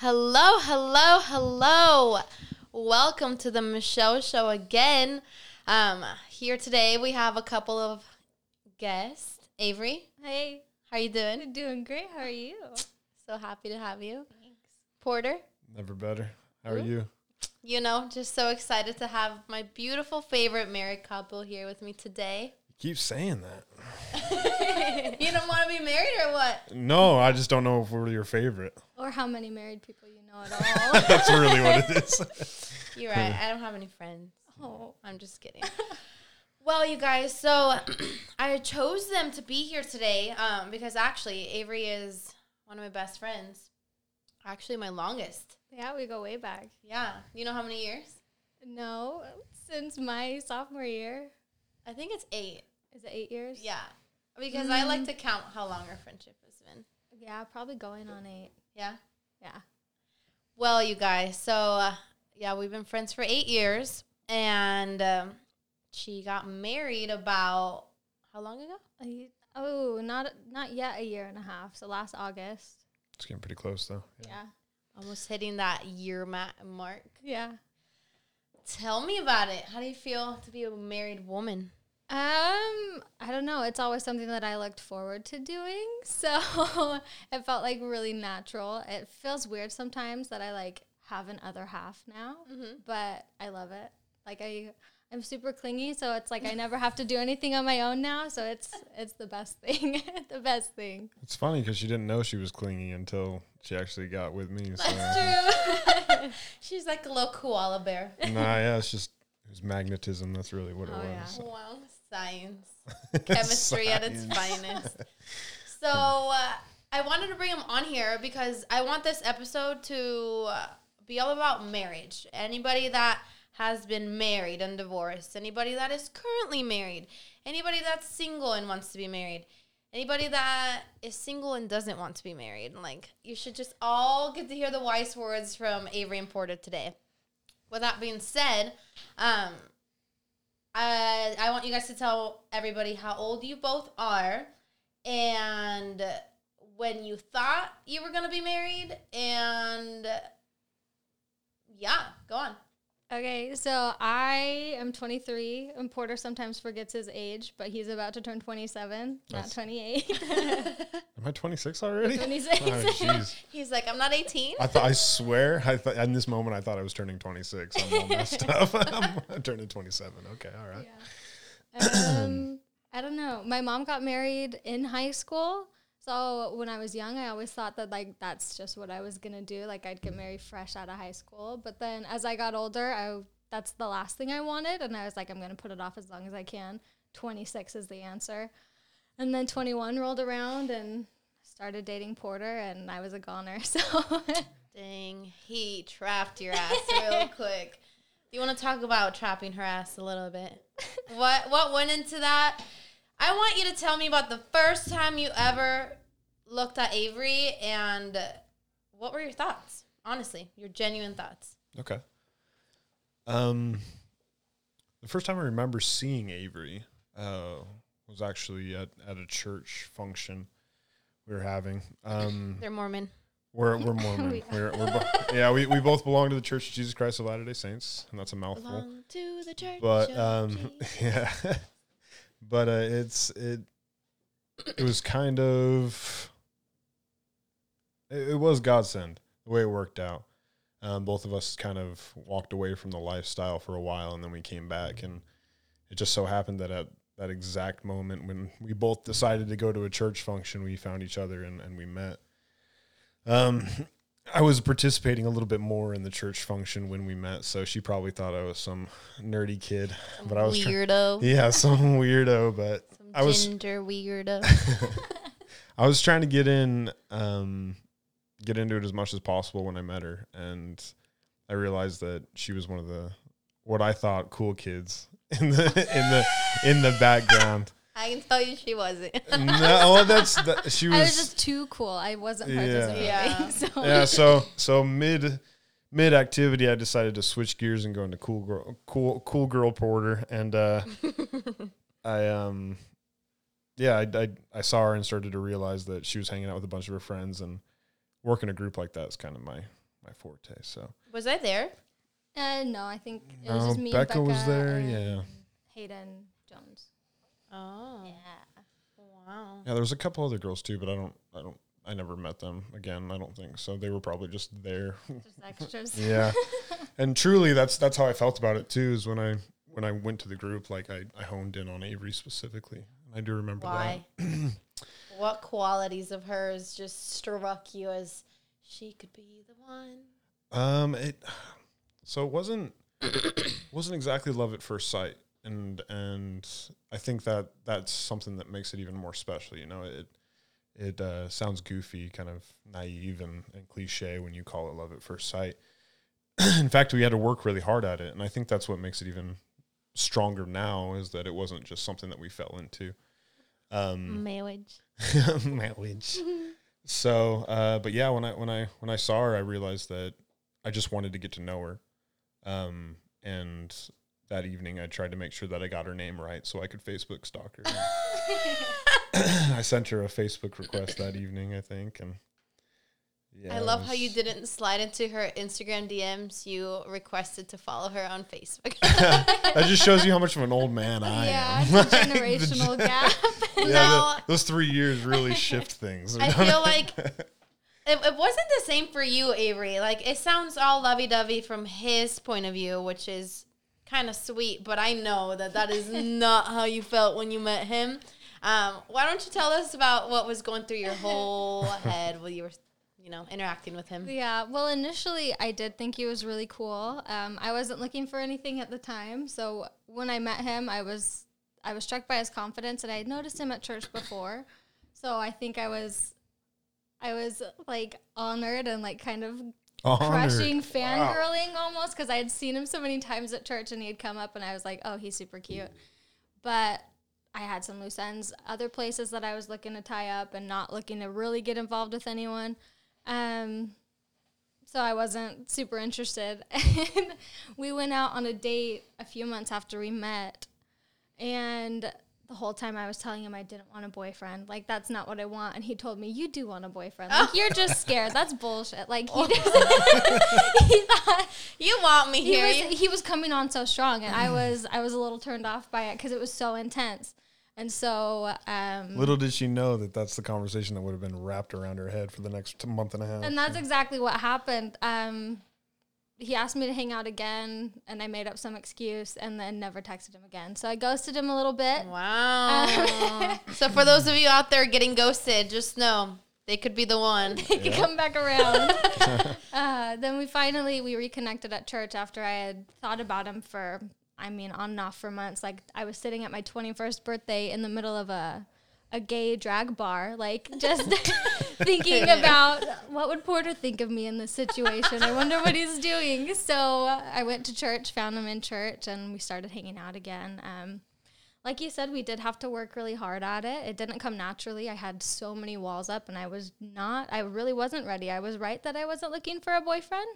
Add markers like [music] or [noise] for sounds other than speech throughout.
Hello, hello, hello. Welcome to the Michelle Show again. Um, here today we have a couple of guests. Avery, Hey, how are you doing? I'm doing great. How are you? So happy to have you. Thanks. Porter, Never better. How are you? you know, just so excited to have my beautiful favorite married couple here with me today. You keep saying that. [laughs] you don't want to be married or what? No, I just don't know if we're your favorite. Or how many married people you know at [laughs] all? That's really what it is. [laughs] You're right. I don't have any friends. oh, I'm just kidding. well, you guys, so [clears throat] I chose them to be here today um, because actually Avery is one of my best friends. Actually, my longest. yeah, we go way back. Yeah. You know how many years? No, since my sophomore year. I think it's eight. Is it eight years? Yeah. Because I like to count how long our friendship has been. Yeah, probably going on eight. Yeah. Yeah. Well, you guys, so uh, yeah, we've been friends for eight years, and um, she got married about how long ago? A Oh, not not yet a year and a half. So last August. It's getting pretty close though. Yeah. Almost hitting that year ma- mark. Yeah. Tell me about it. How do you feel to be a married woman? Um, I don't know. It's always something that I looked forward to doing. [laughs] So it felt like really natural. It feels weird sometimes that I like have an other half now, Mm-hmm. but I love it. Like I I'm super clingy, so it's like I never have to do anything on my own now, so it's it's the best thing. [laughs] the best thing. It's funny because she didn't know she was clingy until she actually got with me. So. That's true. [laughs] She's like a little koala bear. Nah, yeah, it's just it was magnetism. That's really what it Oh, yeah. was. Wow, science. [laughs] Chemistry at its finest. [laughs] So uh, I wanted to bring him on here because I want this episode to uh, be all about marriage. Anybody that has been married and divorced, anybody that is currently married, anybody that's single and wants to be married, anybody that is single and doesn't want to be married. Like you should just all get to hear the wise words from Avery and Porter today. With that being said, um, I I want you guys to tell everybody how old you both are and when you thought you were to be married and yeah, go on. Okay, so I am 23, and Porter sometimes forgets his age, but he's about to turn 27, not 28. [laughs] Am I 26 already? 26. Oh, jeez. [laughs] He's like, I'm not 18. I thought I swear I thought in this moment I thought I was turning 26. I'm all messed up. [laughs] I'm turning 27. Okay, all right. Yeah. Um, [clears throat] I don't know. My mom got married in high school. So when I was young, I always thought that like that's just what I was gonna do. Like I'd get married fresh out of high school. But then as I got older, I that's the last thing I wanted, and I was like, I'm gonna put it off as long as I can. 26 is the answer. And then 21 rolled around and started dating Porter, and I was a goner. [laughs] So Dang, he trapped your ass real [laughs] quick. You want to talk about trapping her ass a little bit? What what went into that? I want you to tell me about the first time you ever looked at Avery and what were your thoughts? Honestly, your genuine thoughts. Okay. Um, the first time I remember seeing Avery uh, was actually at, at a church function we were having. Um, [laughs] They're Mormon. we're [laughs] we're Mormon. We- we're, we're bo- yeah, we, we both belong to the Church of Jesus Christ of Latter Day Saints, and that's a mouthful. Belong to the church. But um, [laughs] yeah, but uh, it's it it was kind of it, it was godsend the way it worked out. Um, both of us kind of walked away from the lifestyle for a while, and then we came back, and it just so happened that at that exact moment when we both decided to go to a church function, we found each other and, and we met. Um, I was participating a little bit more in the church function when we met, so she probably thought I was some nerdy kid, but I was try- weirdo. [laughs] yeah, some weirdo, but [laughs] Some I was- ginger weirdo. [laughs] I was trying to get in, um, get into it as much as possible when I met her, and I realized that she was one of the what I thought cool kids in the in the in the background. I can tell you she wasn't. [laughs] no, well, that's that, she I was was. just too cool. I wasn't participating. Yeah. [laughs] So yeah, so so mid mid activity, I decided to switch gears and go into cool girl, cool cool girl porter, and uh, [laughs] I um yeah, I, I I saw her and started to realize that she was hanging out with a bunch of her friends and working a group like that is kind of my my forte. So Was I there? Uh, no, I think it was no, just me. Becca, Becca was there. and Yeah, Hayden Jones. Oh. Yeah. Wow. yeah. There was a couple other girls too, but I don't, I don't, I never met them again. I don't think so. They were probably just there. Just [laughs] extras. yeah, [laughs] and truly, that's that's how I felt about it too. Is when I when I went to the group, like I, I honed in on Avery specifically. I do remember Why? [clears throat] what qualities of hers just struck you as she could be the one? Um, it so it wasn't wasn't exactly love at first sight, and and I think that that's something that makes it even more special. You know, it it uh, sounds goofy, kind of naive and, and cliche when you call it love at first sight. [clears throat] In fact, we had to work really hard at it, and I think that's what makes it even stronger now is that it wasn't just something that we fell into. Um, [laughs] Marriage. marriage. [laughs] so, uh, but yeah, when I when I when I saw her, I realized that I just wanted to get to know her. Um, and that evening, I tried to make sure that I got her name right so I could Facebook stalk her. [laughs] I sent her a Facebook request that evening, I think, and yeah, I love how you didn't slide into her Instagram DMs. You requested to follow her on Facebook. [laughs] that just shows you how much of an old man I yeah, am. it's a Like, [laughs] the generational gen- gap. Yeah, No. the- those three years really shift things. I feel like it, it wasn't the same for you, Avery. Like it sounds all lovey-dovey from his point of view, which is kind of sweet. But I know that that is [laughs] not how you felt when you met him. Um, why don't you tell us about what was going through your whole [laughs] head while you were, you know, interacting with him? Yeah, well, initially I did think he was really cool. Um, I wasn't looking for anything at the time, so when I met him, I was I was struck by his confidence, and I had noticed him at church before, so I think I was I was like honored and like kind of Honored. crushing Wow. fangirling almost because I had seen him so many times at church, and he had come up, and I was like, oh, he's super cute, but. I had some loose ends, other places that I was looking to tie up and not looking to really get involved with anyone. Um, so I wasn't super interested. [laughs] And we went out on a date a few months after we met. And the whole time I was telling him I didn't want a boyfriend. Like, that's not what I want. And he told me, You do want a boyfriend. Like, you're just [laughs] scared. That's bullshit. Like, he, just, [laughs] he thought You want me he here? was, he was coming on so strong. And I was, I was a little turned off by it because it was so intense. And so, um, Little did she know that that's the conversation that would have been wrapped around her head for the next month and a half. And that's exactly what happened. Um, he asked me to hang out again, and I made up some excuse, and then never texted him again. So I ghosted him a little bit. Wow. [laughs] so for those of you out there getting ghosted, just know they could be the one. they could come back around. [laughs] [laughs] uh, then we finally we reconnected at church after I had thought about him for, I mean, on and off for months. Like I was sitting at my twenty first birthday in the middle of a a gay drag bar, like just [laughs] thinking about what would Porter think of me in this situation. I wonder what he's doing. So uh, I went to church, found him in church, and we started hanging out again. Um, like you said, we did have to work really hard at it. It didn't come naturally. I had so many walls up, and I was not. I really wasn't ready. I was right that I wasn't looking for a boyfriend.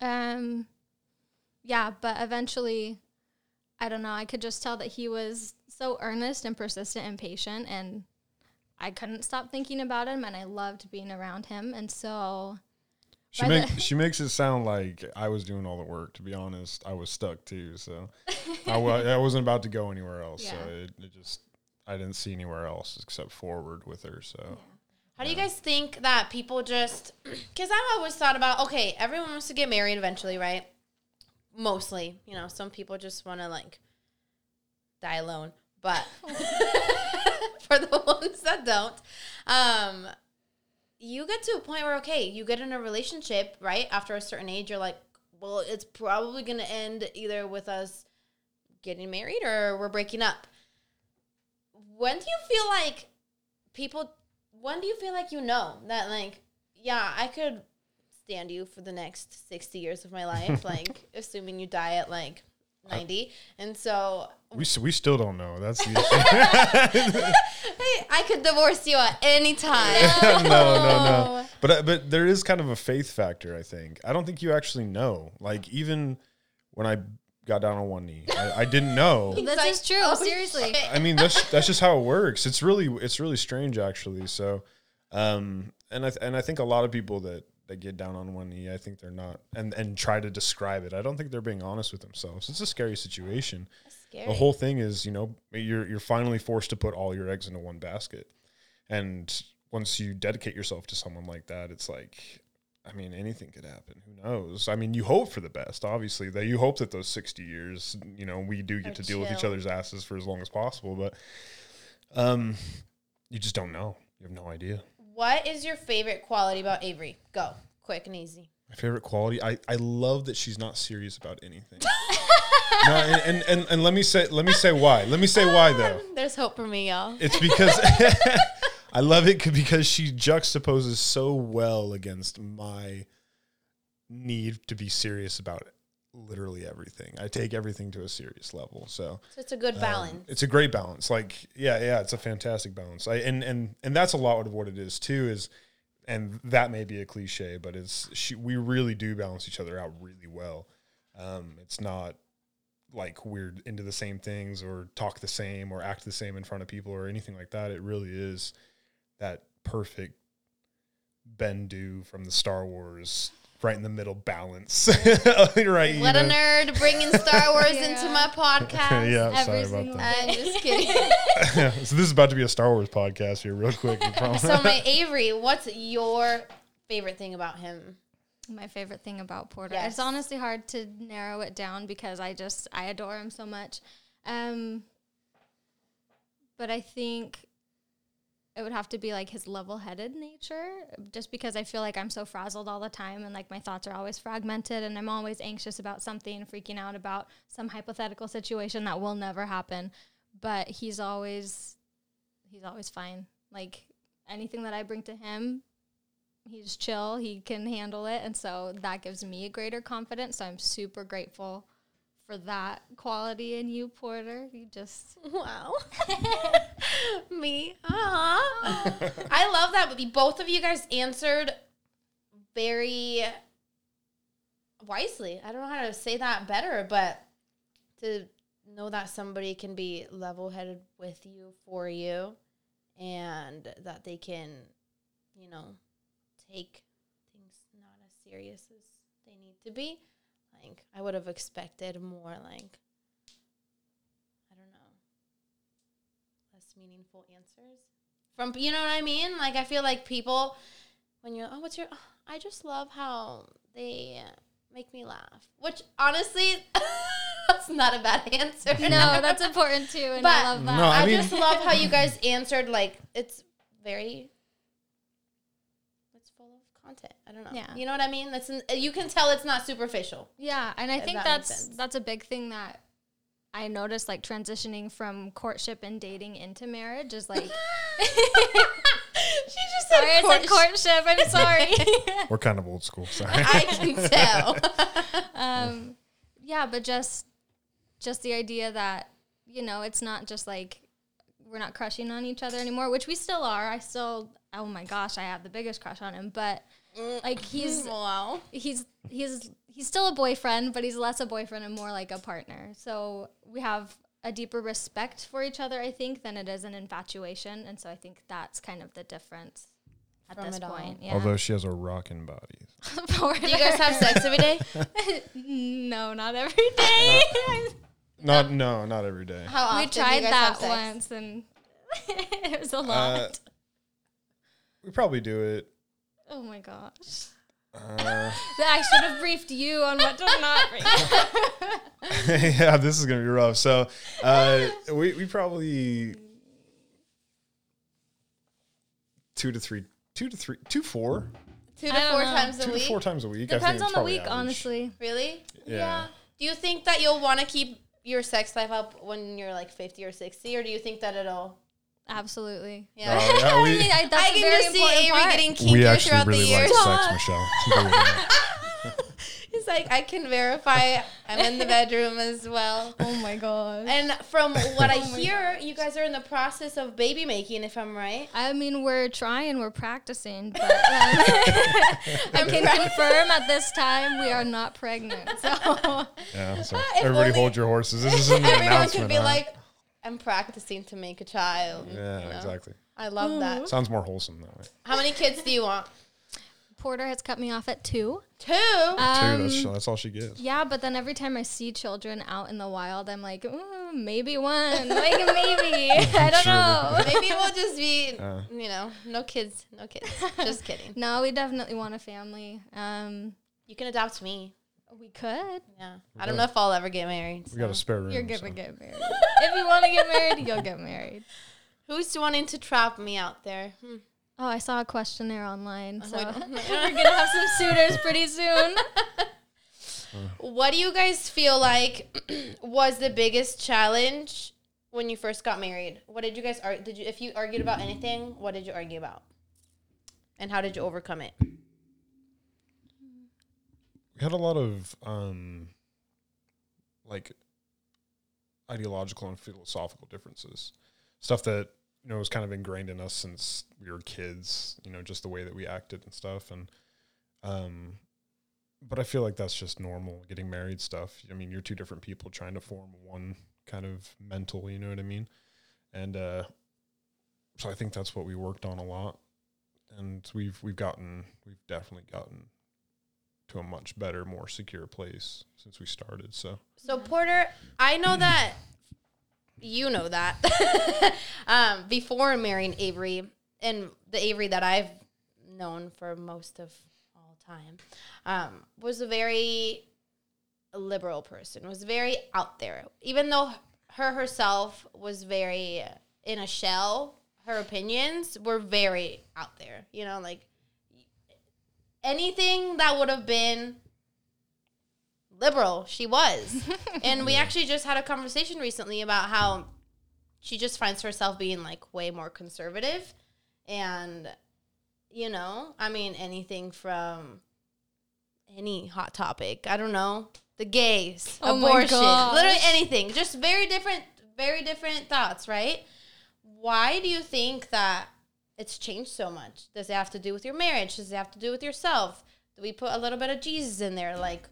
Um, yeah, but eventually, I don't know. I could just tell that he was so earnest and persistent and patient, and I couldn't stop thinking about him, and I loved being around him. And so, She By make she makes it sound like I was doing all the work. To be honest, I was stuck too. So I, [laughs] I wasn't about to go anywhere else. So it, it just I didn't see anywhere else except forward with her. So How do you guys think that people just? [clears throat] Because I've always thought about okay, everyone wants to get married eventually, right? Mostly, you know, some people just want to like die alone, but [laughs] [laughs] for the ones that don't, um, you get to a point where okay, you get in a relationship, right? After a certain age, you're like, well, it's probably gonna end either with us getting married or we're breaking up. When do you feel like people when do you feel like you know that like yeah i could stand you for the next 60 years of my life [laughs] like assuming you die at like 90 and so we we still don't know. That's the [laughs] issue. [laughs] hey, i could divorce you at any time no, no, no. But uh, but there is kind of a faith factor. I think. I don't think you actually know. Like even when I got down on one knee, I, I didn't know. this like, is true. oh, seriously. shit. I mean, that's that's just how it works. It's really it's really strange actually. So, um, and I th- and I think a lot of people that that get down on one knee. I think they're not and and try to describe it. I don't think they're being honest with themselves. It's a scary situation. Scary. The whole thing is, you know, you're you're finally forced to put all your eggs into one basket. And once you dedicate yourself to someone like that, it's like I mean, anything could happen. Who knows? I mean, you hope for the best, obviously. That you hope that those 60 years, you know, we do get to deal with each other's asses for as long as possible, but um you just don't know. You have no idea. What is your favorite quality about Avery? Go quick and easy. My favorite quality. I, I love that she's not serious about anything. [laughs] no, and, and, and, and let me say let me say why. Let me say why though. [laughs] There's hope for me, y'all. It's because [laughs] I love it because she juxtaposes so well against my need to be serious about literally everything. I take everything to a serious level. So So it's a good um, balance. it's a great balance. Like yeah, yeah, it's a fantastic balance. I and and and that's a lot of what it is too. Is and that may be a cliche, but it's she. We really do balance each other out really well. Um, it's not like we're into the same things or talk the same or act the same in front of people or anything like that. It really is that perfect Bendu from the Star Wars, right in the middle balance. [laughs] right, you What a know? nerd bringing Star Wars [laughs] Yeah. into my podcast. yeah, Every sorry about that. I'm just kidding. [laughs] so this is about to be a Star Wars podcast here, real quick. so my Avery, what's your favorite thing about him? My favorite thing about Porter. Yes. It's honestly hard to narrow it down because I just I adore him so much. Um but I think it would have to be like his level-headed nature just because I feel like I'm so frazzled all the time and like my thoughts are always fragmented and I'm always anxious about something, freaking out about some hypothetical situation that will never happen. But he's always he's always fine. Like anything that I bring to him, he's chill, he can handle it, and so that gives me a greater confidence. So I'm super grateful for that quality in you, Porter. You just [laughs] Wow. [laughs] Me. Aw. I love that. But both of you guys answered very wisely. I don't know how to say that better, but to know that somebody can be level headed with you for you and that they can, you know, take things not as serious as they need to be. Like, I would have expected more, like, I don't know, less meaningful answers from, you know what I mean? Like, I feel like people, when you're, oh, what's your, oh, I just love how they make me laugh. Which, honestly, [laughs] that's not a bad answer. no, that's important too, and But- I love that. No, I I, mean- just love how you guys answered. Like it's very, it's full of content. I don't know. Yeah. you know what I mean. That's n- you can tell it's not superficial. Yeah, and I think that that's that's a big thing that I noticed like transitioning from courtship and dating into marriage is like [laughs] [laughs] she just said sorry, I said courtship. I'm sorry. [laughs] We're kind of old school. Sorry. I can tell. um, yeah, but just just the idea that you know it's not just like we're not crushing on each other anymore, which we still are. I still, oh my gosh, I have the biggest crush on him, but like he's [laughs] wow. he's he's he's still a boyfriend, but he's less a boyfriend and more like a partner. So we have a deeper respect for each other, I think, than it is an infatuation, and so I think that's kind of the difference at From this point. Yeah. Although she has a rocking body. [laughs] Do you guys have sex every day? [laughs] no, not every day. Not no, not every day. How often we do you tried guys that have sex? once, and it was a lot. Uh, we probably do it. Oh my gosh. Uh, I should have briefed you on what to not [laughs] brief. [laughs] yeah, this is gonna be rough. So, uh, we we probably two to three, two to three, two four, Two to four know. times a two to week. four times a week. I Depends think on the week, average. honestly. Really? Yeah. Do you think that you'll want to keep your sex life up when you're like 50 or 60, or do you think that it'll? Absolutely. Yeah. Oh, [laughs] yeah, we- I, that's I a can very just see important Avery part. getting We kinkier actually throughout really the like years. sex, [laughs] Michelle. Believe. [laughs] He's like, I can verify I'm in the bedroom as well. Oh my god. And from what I Oh hear, you guys are in the process of baby making, if I'm right. I mean, we're trying, we're practicing, but um, I can confirm at this time we are not pregnant. So Yeah. So everybody hold your horses. This isn't an Everyone announcement. could be huh? like, I'm practicing to make a child. yeah, you know? exactly. I love that. Sounds more wholesome that way. How many kids do you want? Porter has cut me off at two. Two. Um, Two, that's, that's all she gets. Yeah, but then every time I see children out in the wild, I'm like, maybe one, like maybe. [laughs] [laughs] I don't Sure. know. Maybe we'll just be, [laughs] Uh. you know, no kids, no kids. Just kidding. No, we definitely want a family. Um, You can adopt me. We could. Yeah. I don't know if I'll ever get married. We got a so. spare room. You're gonna so. get married. if you want to get married, you'll get married. [laughs] Who's wanting to trap me out there? Hmm. Oh, I saw a questionnaire online, so wait. [laughs] [laughs] we're gonna have some suitors pretty soon. What do you guys feel like [clears throat] was the biggest challenge when you first got married? What did you guys argue? Did you, if you argued about anything, what did you argue about? And how did you overcome it? We had a lot of um like ideological and philosophical differences. Stuff that you know was kind of ingrained in us since we were kids you know just the way that we acted and stuff. And um but i feel like that's just normal getting married stuff. I mean you're two different people trying to form one kind of mental you know what i mean? And uh so i think that's what we worked on a lot. And we've we've gotten we've definitely gotten to a much better, more secure place since we started. So So Porter, I know [clears throat] that you know that [laughs] um, before marrying Avery and the Avery that I've known for most of all time um, was a very liberal person. Was very out there, even though her herself was very in a shell. Her opinions were very out there. You know, like anything that would have been liberal she was. [laughs] And we actually just had a conversation recently about how she just finds herself being like way more conservative. And you know i mean anything from any hot topic. I don't know. The gays Oh my abortion literally anything. Just very different very different thoughts right? Why do you think that it's changed so much. Does it have to do with your marriage? Does it have to do with yourself? Do we put a little bit of jesus in there? Like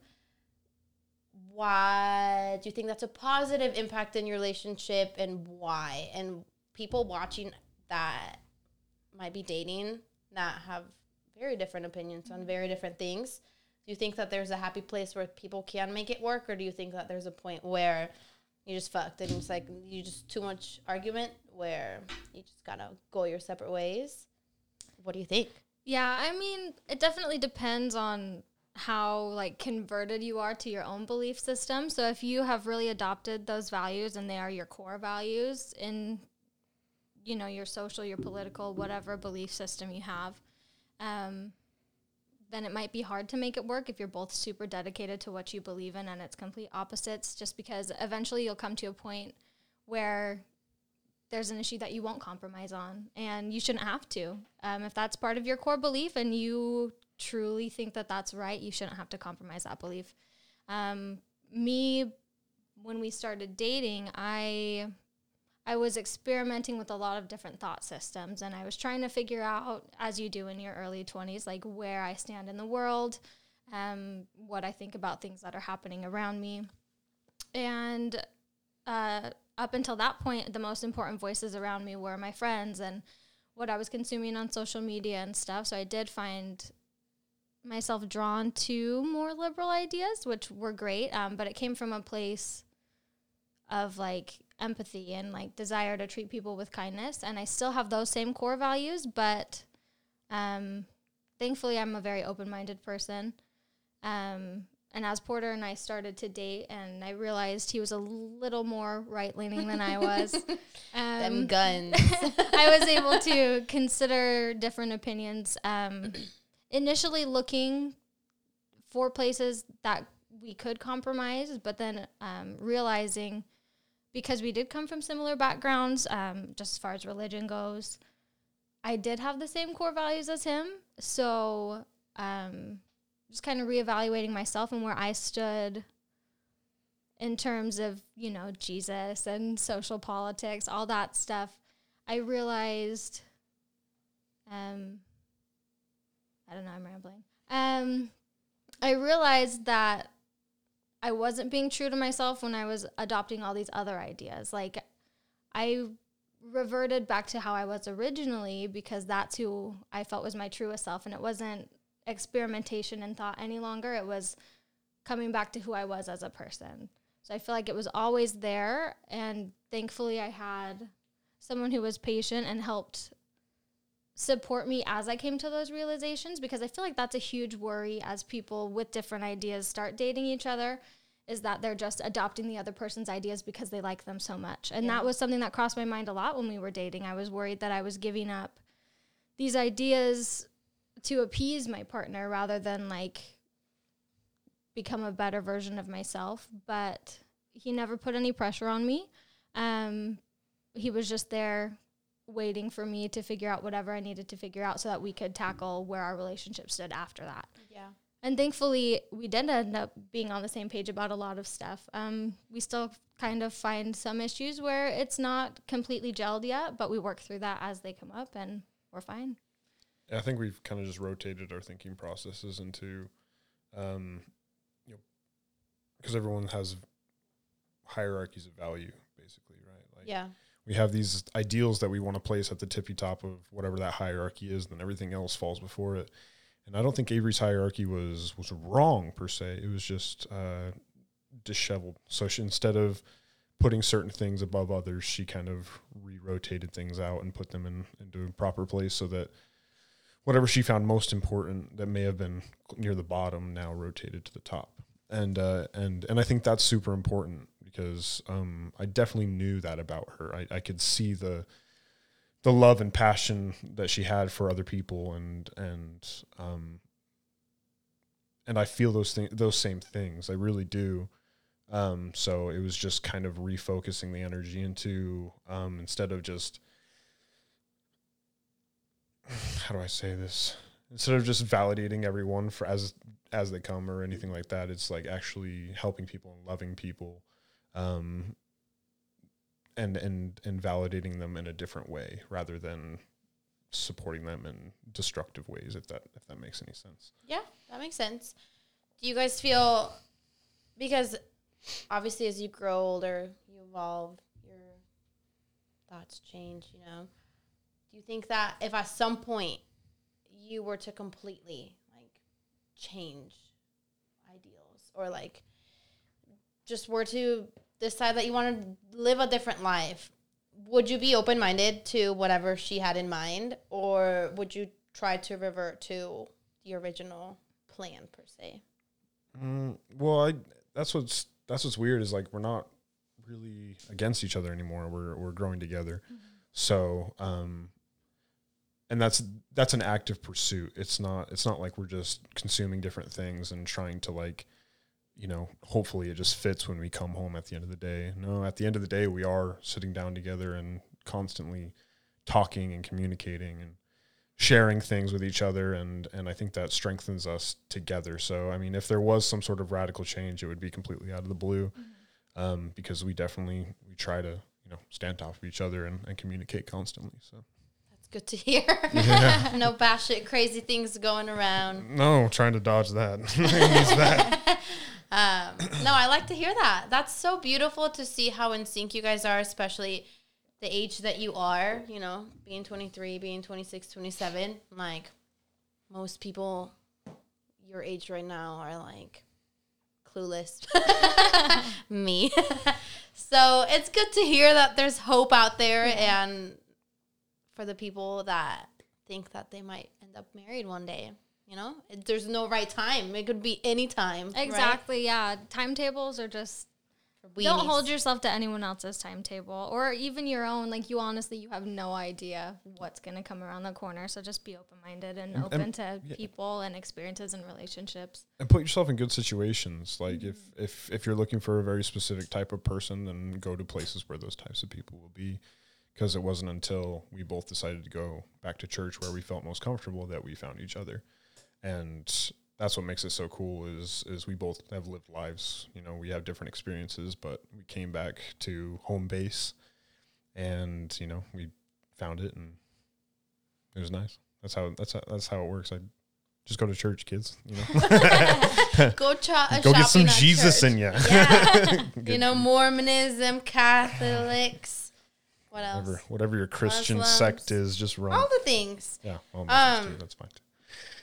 why do you think that's a positive impact in your relationship and why? And people watching that might be dating that have very different opinions on very different things. Do you think that there's a happy place where people can make it work or do you think that there's a point where you just fucked and it's like you just too much argument where you just gotta go your separate ways what do you think Yeah, I mean, it definitely depends on how like converted you are to your own belief system. So if you have really adopted those values and they are your core values in you know, your social, your political, whatever belief system you have, um, then it might be hard to make it work if you're both super dedicated to what you believe in and it's complete opposites just because eventually you'll come to a point where there's an issue that you won't compromise on and you shouldn't have to. Um, if that's part of your core belief and you truly think that that's right you shouldn't have to compromise that belief. Um, me when we started dating i i was experimenting with a lot of different thought systems and i was trying to figure out as you do in your early 20s like where i stand in the world um, what i think about things that are happening around me. And uh, up until that point, the most important voices around me were my friends and what I was consuming on social media and stuff. So I did find myself drawn to more liberal ideas, which were great. Um, but it came from a place of like empathy and like desire to treat people with kindness. And I still have those same core values, but um, thankfully, I'm a very open minded person. Um, and as Porter and I started to date, and I realized he was a little more right leaning than I was, [laughs] them um, guns [laughs] I was able to [laughs] consider different opinions. Um, initially, looking for places that we could compromise, but then um, realizing because we did come from similar backgrounds, um, just as far as religion goes, I did have the same core values as him. So, um, just kind of reevaluating myself and where I stood in terms of, you know, Jesus and social politics, all that stuff. I realized, um, I don't know, I'm rambling. Um, I realized that I wasn't being true to myself when I was adopting all these other ideas. Like, I reverted back to how I was originally because that's who I felt was my truest self, and it wasn't experimentation and thought any longer. It was coming back to who I was as a person. So I feel like it was always there. And thankfully, I had someone who was patient and helped support me as I came to those realizations because I feel like that's a huge worry as people with different ideas start dating each other is that they're just adopting the other person's ideas because they like them so much. And Yeah. that was something that crossed my mind a lot when we were dating. I was worried that I was giving up these ideas to appease my partner rather than like become a better version of myself. But he never put any pressure on me. Um, he was just there waiting for me to figure out whatever I needed to figure out so that we could tackle where our relationship stood after that. Yeah. And thankfully, we did end up being on the same page about a lot of stuff. Um, we still kind of find some issues where it's not completely gelled yet, but we work through that as they come up, and we're fine. I think we've kind of just rotated our thinking processes into, um, you know, because everyone has hierarchies of value, basically, right? Like Yeah. we have these ideals that we want to place at the tippy top of whatever that hierarchy is, then everything else falls before it. And I don't think Avery's hierarchy was was wrong per se. It was just uh, disheveled. So she, instead of putting certain things above others, she kind of re-rotated things out and put them in into a proper place so that whatever she found most important that may have been near the bottom now rotated to the top. And uh, and and I think that's super important because um, I definitely knew that about her. I, I could see the the love and passion that she had for other people and and um and I feel those things those same things. I really do. Um so it was just kind of refocusing the energy into um instead of just [sighs] how do I say this? Instead of just validating everyone for as as they come or anything like that, it's like actually helping people and loving people. Um and and and validating them in a different way rather than supporting them in destructive ways if that if that makes any sense Yeah, that makes sense. Do you guys feel because obviously as you grow older, you evolve, your thoughts change, you know. Do you think that if at some point you were to completely like change ideals or like just were to decide that you want to live a different life, would you be open minded to whatever she had in mind, or would you try to revert to the original plan per se? mm, well i that's what's that's what's weird is like we're not really against each other anymore. We're we're growing together. So um and that's that's an active pursuit. It's not it's not like we're just consuming different things and trying to like you know hopefully it just fits when we come home at the end of the day. No at the end of the day we are sitting down together and constantly talking and communicating and sharing things with each other and and I think that strengthens us together. So I mean if there was some sort of radical change it would be completely out of the blue um, because we definitely we try to you know stand top of each other and, and communicate constantly so good to hear. Yeah. [laughs] no batshit crazy things going around. no trying to dodge that [laughs] that. [laughs] Um, no, I like to hear that. That's so beautiful to see how in sync you guys are, especially the age that you are, you know, being 23, being 26, 27. Like, most people your age right now are like clueless. Me. so it's good to hear that there's hope out there and for the people that think that they might end up married one day. You know, It- there's no right time. It could be any time. right? Exactly. Yeah. Timetables are just For don't hold yourself to anyone else's timetable or even your own. Like you honestly, you have no idea what's gonna come around the corner. So just be open minded and, And- open and- to yeah. people and experiences and relationships. and put yourself in good situations like if mm-hmm. if if you're looking for a very specific type of person then go to places where those types of people will be because it wasn't until we both decided to go back to church where we felt most comfortable that we found each other and that's what makes it so cool is is we both have lived lives you know we have different experiences but we came back to home base and you know we found it and it was nice that's how that's how, that's how it works i just go to church kids you know [laughs] Go, cha- uh, Go get some Jesus church. in ya. Yeah. [laughs] You know, Mormonism, Catholics. What else? whatever, whatever your Christian Muslims. sect is, just run. All the things. yeah, well, Muslims Um, too, that's fine.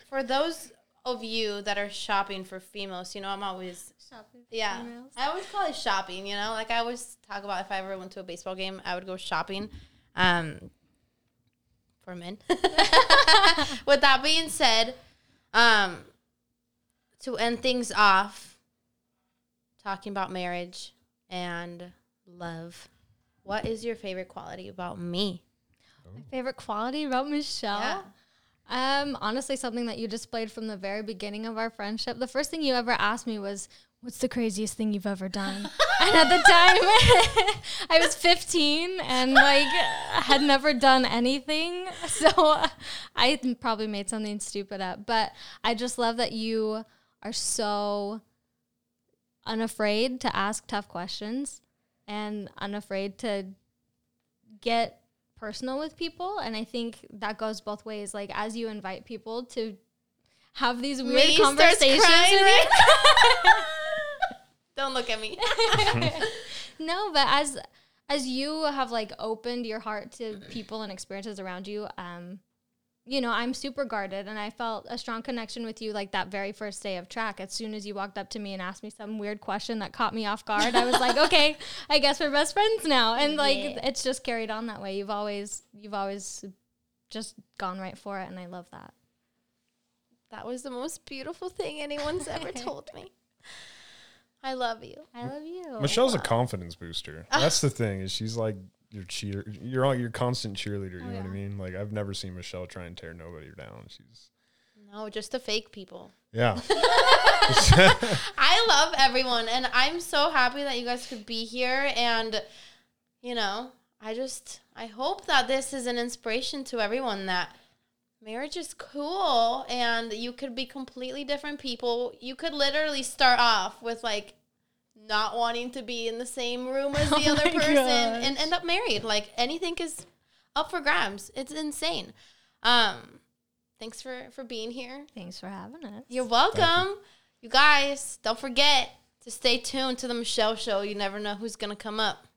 For those of you that are shopping for females. You know, I'm always Shopping for yeah. females. I always call it shopping. You know, like I always talk about if I ever went to a baseball game, I would go shopping. Um, for men. [laughs] With that being said, um, to end things off, talking about marriage and love. What is your favorite quality about me? My favorite quality about Michelle. Um, honestly, something that you displayed from the very beginning of our friendship. The first thing you ever asked me was, "What's the craziest thing you've ever done?" [laughs] and at the time, [laughs] I was 15 and like had never done anything, [laughs] so I probably made something stupid up. But I just love that you are so unafraid to ask tough questions and unafraid to get personal with people. And i think that goes both ways. Like as you invite people to have these weird Me conversations with right [laughs] Don't look at me. [laughs] no but as as you have like opened your heart to people and experiences around you um you know i'm super guarded and i felt a strong connection with you like that very first day of track as soon as you walked up to me and asked me some weird question that caught me off guard i was like [laughs] okay i guess we're best friends now and like Yeah. it's just carried on that way you've always you've always just gone right for it and i love that That was the most beautiful thing anyone's ever [laughs] told me. I love you. i love you Michelle's a confidence booster. That's the thing is she's like your cheer. You're all your constant cheerleader. Oh, you Oh, know what I mean? Like I've never seen Michelle try and tear nobody down. She's No, just the fake people. yeah. [laughs] [laughs] I love everyone, and I'm so happy that you guys could be here. And you know, I just I hope that this is an inspiration to everyone that marriage is cool, and you could be completely different people. You could literally start off with like not wanting to be in the same room as [laughs] the Oh other my person and end up married. Like anything is up for grabs. It's insane. Um, thanks for for being here. thanks for having us You're welcome. You. guys, don't forget to stay tuned to the Michelle Show. You never know who's going to come up.